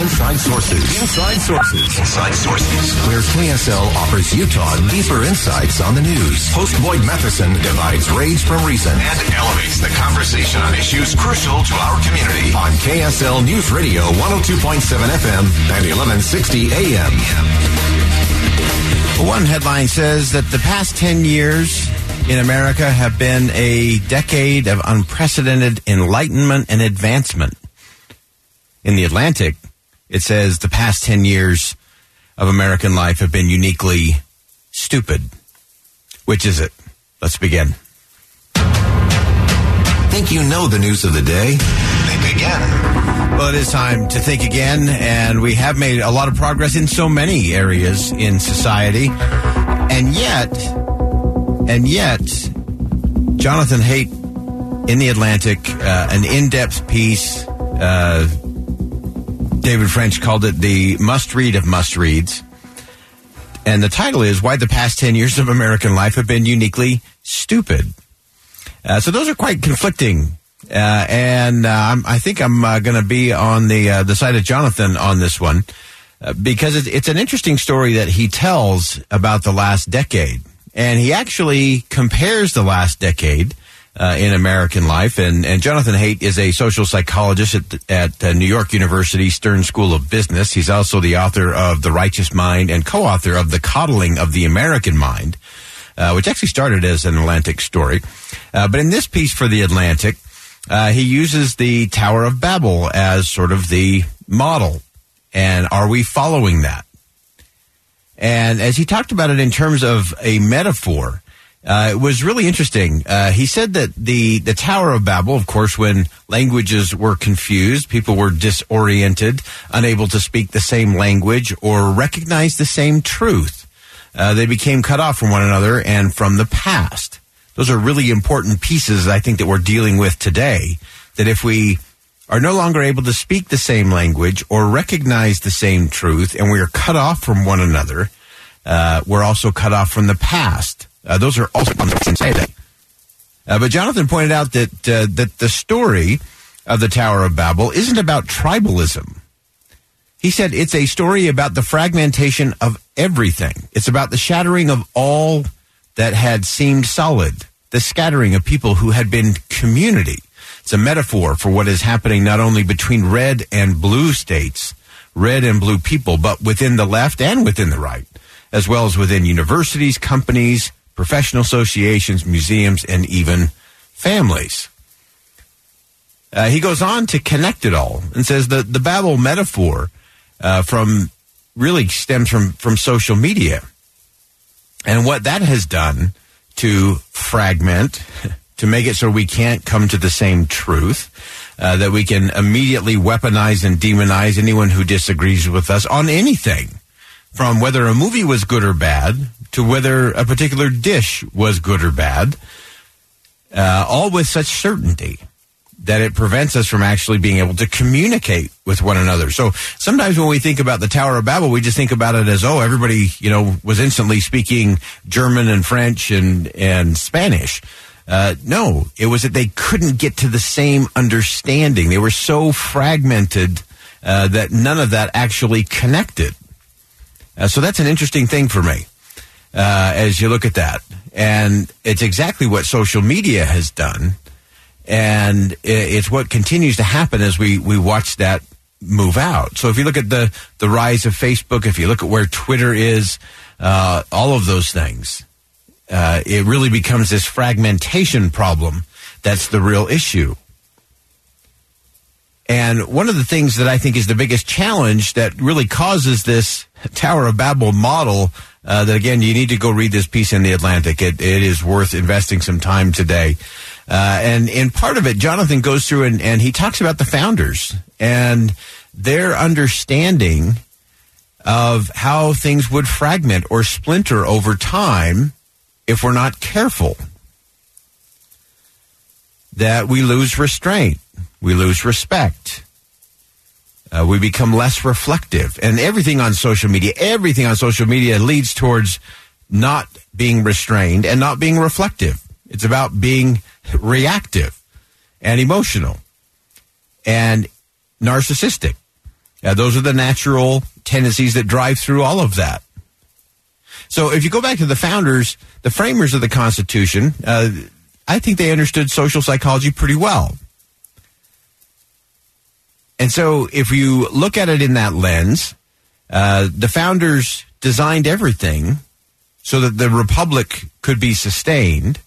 Inside Sources. Inside Sources. Inside Sources. Where KSL offers Utah deeper insights on the news. Host Boyd Matheson divides rage from reason and elevates the conversation on issues crucial to our community. On KSL News Radio 102.7 FM and 1160 AM. One headline says that the past 10 years in America have been a decade of unprecedented enlightenment and advancement. In the Atlantic, it says the past 10 years of American life have been uniquely stupid. Which is it? Let's begin. Think you know the news of the day? Think again. Well, it is time to think again, and we have made a lot of progress in so many areas in society. And yet, and yet, Jonathan Haidt in the Atlantic, uh, an in depth piece. Uh, David French called it the must read of must reads. And the title is Why the Past 10 Years of American Life Have Been Uniquely Stupid. Uh, so those are quite conflicting. Uh, and uh, i think I'm uh, going to be on the uh, the side of Jonathan on this one uh, because it's, it's an interesting story that he tells about the last decade, and he actually compares the last decade uh, in American life. And, and Jonathan Haidt is a social psychologist at, at uh, New York University Stern School of Business. He's also the author of The Righteous Mind and co-author of The Coddling of the American Mind, uh, which actually started as an Atlantic story. Uh, but in this piece for The Atlantic, uh, he uses the Tower of Babel as sort of the model. And are we following that? And as he talked about it in terms of a metaphor, uh, it was really interesting. Uh, he said that the, the Tower of Babel, of course, when languages were confused, people were disoriented, unable to speak the same language or recognize the same truth. Uh, they became cut off from one another and from the past. Those are really important pieces, I think, that we're dealing with today. That if we are no longer able to speak the same language or recognize the same truth and we are cut off from one another, uh, we're also cut off from the past. Uh, those are also insanity. Uh, but Jonathan pointed out that uh, that the story of the Tower of Babel isn't about tribalism. He said it's a story about the fragmentation of everything. It's about the shattering of all that had seemed solid, the scattering of people who had been community. It's a metaphor for what is happening not only between red and blue states, red and blue people, but within the left and within the right, as well as within universities, companies, professional associations, museums, and even families. Uh, he goes on to connect it all and says that the Babel metaphor uh, from really stems from from social media and what that has done to fragment, to make it so we can't come to the same truth. Uh, that we can immediately weaponize and demonize anyone who disagrees with us on anything, from whether a movie was good or bad to whether a particular dish was good or bad, uh, all with such certainty that it prevents us from actually being able to communicate with one another. So sometimes when we think about the Tower of Babel, we just think about it as, oh, everybody, you know, was instantly speaking German and French and, and Spanish. Uh, no, it was that they couldn't get to the same understanding. They were so fragmented uh, that none of that actually connected. Uh, so that's an interesting thing for me uh, as you look at that. And it's exactly what social media has done. And it's what continues to happen as we, we watch that move out. So if you look at the, the rise of Facebook, if you look at where Twitter is, uh, all of those things, uh, it really becomes this fragmentation problem that's the real issue. And one of the things that I think is the biggest challenge that really causes this Tower of Babel model uh, that again, you need to go read this piece in the Atlantic. It, it is worth investing some time today. Uh, and in part of it, Jonathan goes through and, and he talks about the founders and their understanding of how things would fragment or splinter over time if we're not careful. That we lose restraint, we lose respect, uh, we become less reflective. And everything on social media, everything on social media leads towards not being restrained and not being reflective. It's about being reactive and emotional and narcissistic. Uh, those are the natural tendencies that drive through all of that. So if you go back to the founders, the framers of the Constitution, uh, I think they understood social psychology pretty well. And so if you look at it in that lens, uh, the founders designed everything so that the republic could be sustained.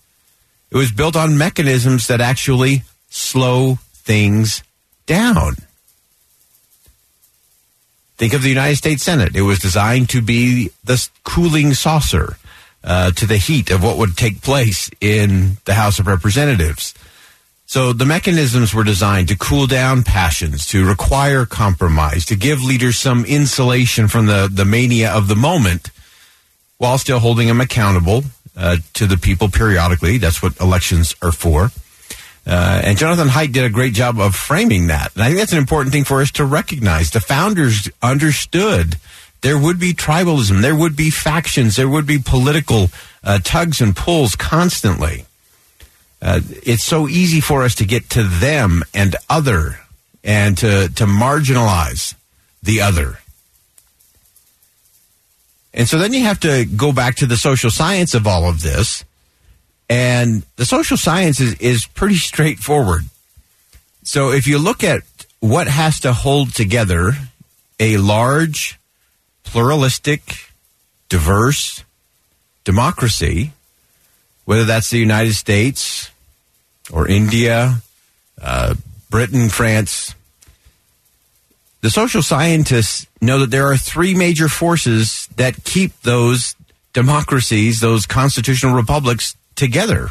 It was built on mechanisms that actually slow things down. Think of the United States Senate. It was designed to be the cooling saucer uh, to the heat of what would take place in the House of Representatives. So the mechanisms were designed to cool down passions, to require compromise, to give leaders some insulation from the, the mania of the moment while still holding them accountable uh, to the people periodically. That's what elections are for. Uh, and Jonathan Haidt did a great job of framing that. And I think that's an important thing for us to recognize. The founders understood there would be tribalism, there would be factions, there would be political uh, tugs and pulls constantly. Uh, it's so easy for us to get to them and other and to, to marginalize the other. And so then you have to go back to the social science of all of this and the social science is, is pretty straightforward. So if you look at what has to hold together a large, pluralistic, diverse democracy, whether that's the United States or India, uh, Britain, France, the social scientists know that there are three major forces that keep those democracies, those constitutional republics, together.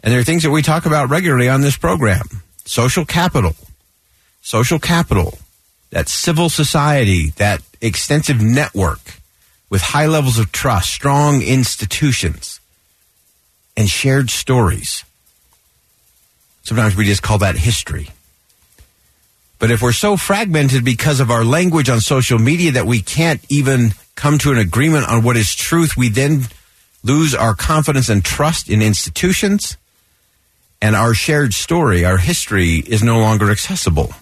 And there are things that we talk about regularly on this program. Social capital, social capital, that civil society, that extensive network with high levels of trust, strong institutions, and shared stories. Sometimes we just call that history. But if we're so fragmented because of our language on social media that we can't even come to an agreement on what is truth, we then lose our confidence and trust in institutions, and our shared story, our history, is no longer accessible.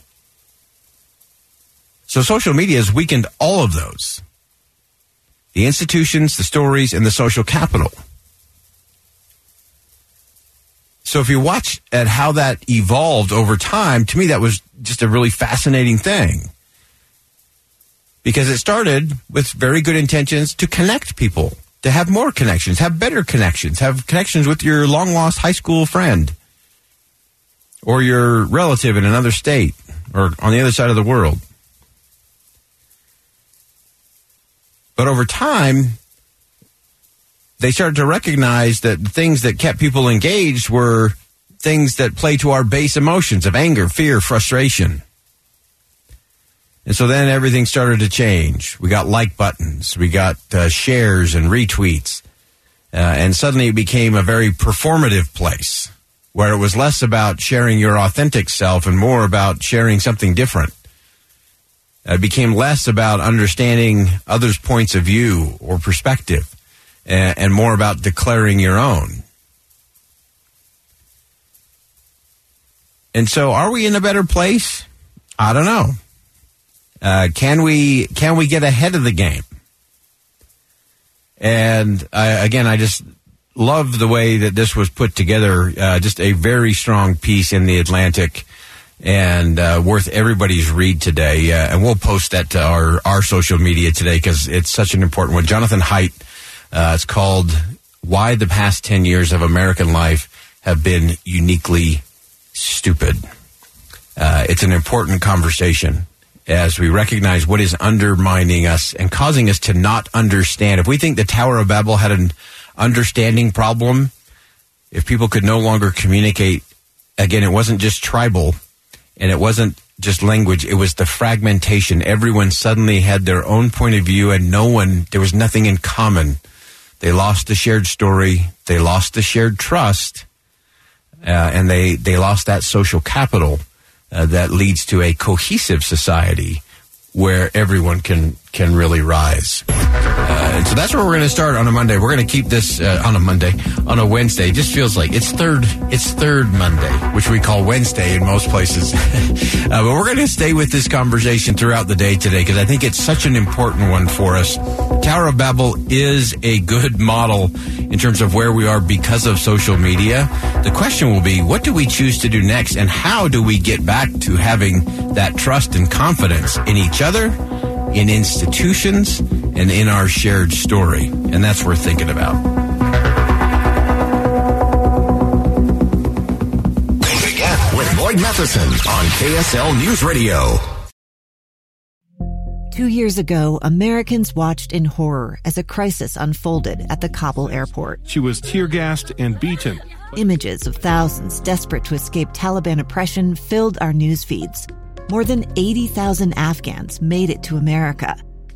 So social media has weakened all of those the institutions, the stories, and the social capital. So if you watch at how that evolved over time, to me that was just a really fascinating thing. Because it started with very good intentions to connect people to have more connections, have better connections, have connections with your long lost high school friend or your relative in another state or on the other side of the world. But over time, they started to recognize that things that kept people engaged were things that play to our base emotions of anger, fear, frustration. And so then everything started to change. We got like buttons, we got uh, shares and retweets. Uh, and suddenly it became a very performative place where it was less about sharing your authentic self and more about sharing something different. It became less about understanding others' points of view or perspective and, and more about declaring your own. And so, are we in a better place? I don't know. Uh, can we can we get ahead of the game? And I, again, I just love the way that this was put together. Uh, just a very strong piece in the Atlantic, and uh, worth everybody's read today. Uh, and we'll post that to our our social media today because it's such an important one. Jonathan Haidt. Uh, it's called "Why the Past Ten Years of American Life Have Been Uniquely Stupid." Uh, it's an important conversation as we recognize what is undermining us and causing us to not understand. If we think the Tower of Babel had an understanding problem, if people could no longer communicate, again, it wasn't just tribal and it wasn't just language. It was the fragmentation. Everyone suddenly had their own point of view and no one, there was nothing in common. They lost the shared story. They lost the shared trust. Uh, and they, they lost that social capital uh, that leads to a cohesive society where everyone can can really rise. Uh, so that's where we're going to start on a Monday. We're going to keep this uh, on a Monday, on a Wednesday. It just feels like it's third. It's third Monday, which we call Wednesday in most places. uh, but we're going to stay with this conversation throughout the day today because I think it's such an important one for us. Tower of Babel is a good model in terms of where we are because of social media. The question will be, what do we choose to do next, and how do we get back to having that trust and confidence in each other? in institutions and in our shared story. And that's worth thinking about. Again with Boyd Matheson on KSL News Radio. Two years ago, Americans watched in horror as a crisis unfolded at the Kabul airport. She was tear gassed and beaten. Images of thousands desperate to escape Taliban oppression filled our news feeds. More than 80,000 Afghans made it to America.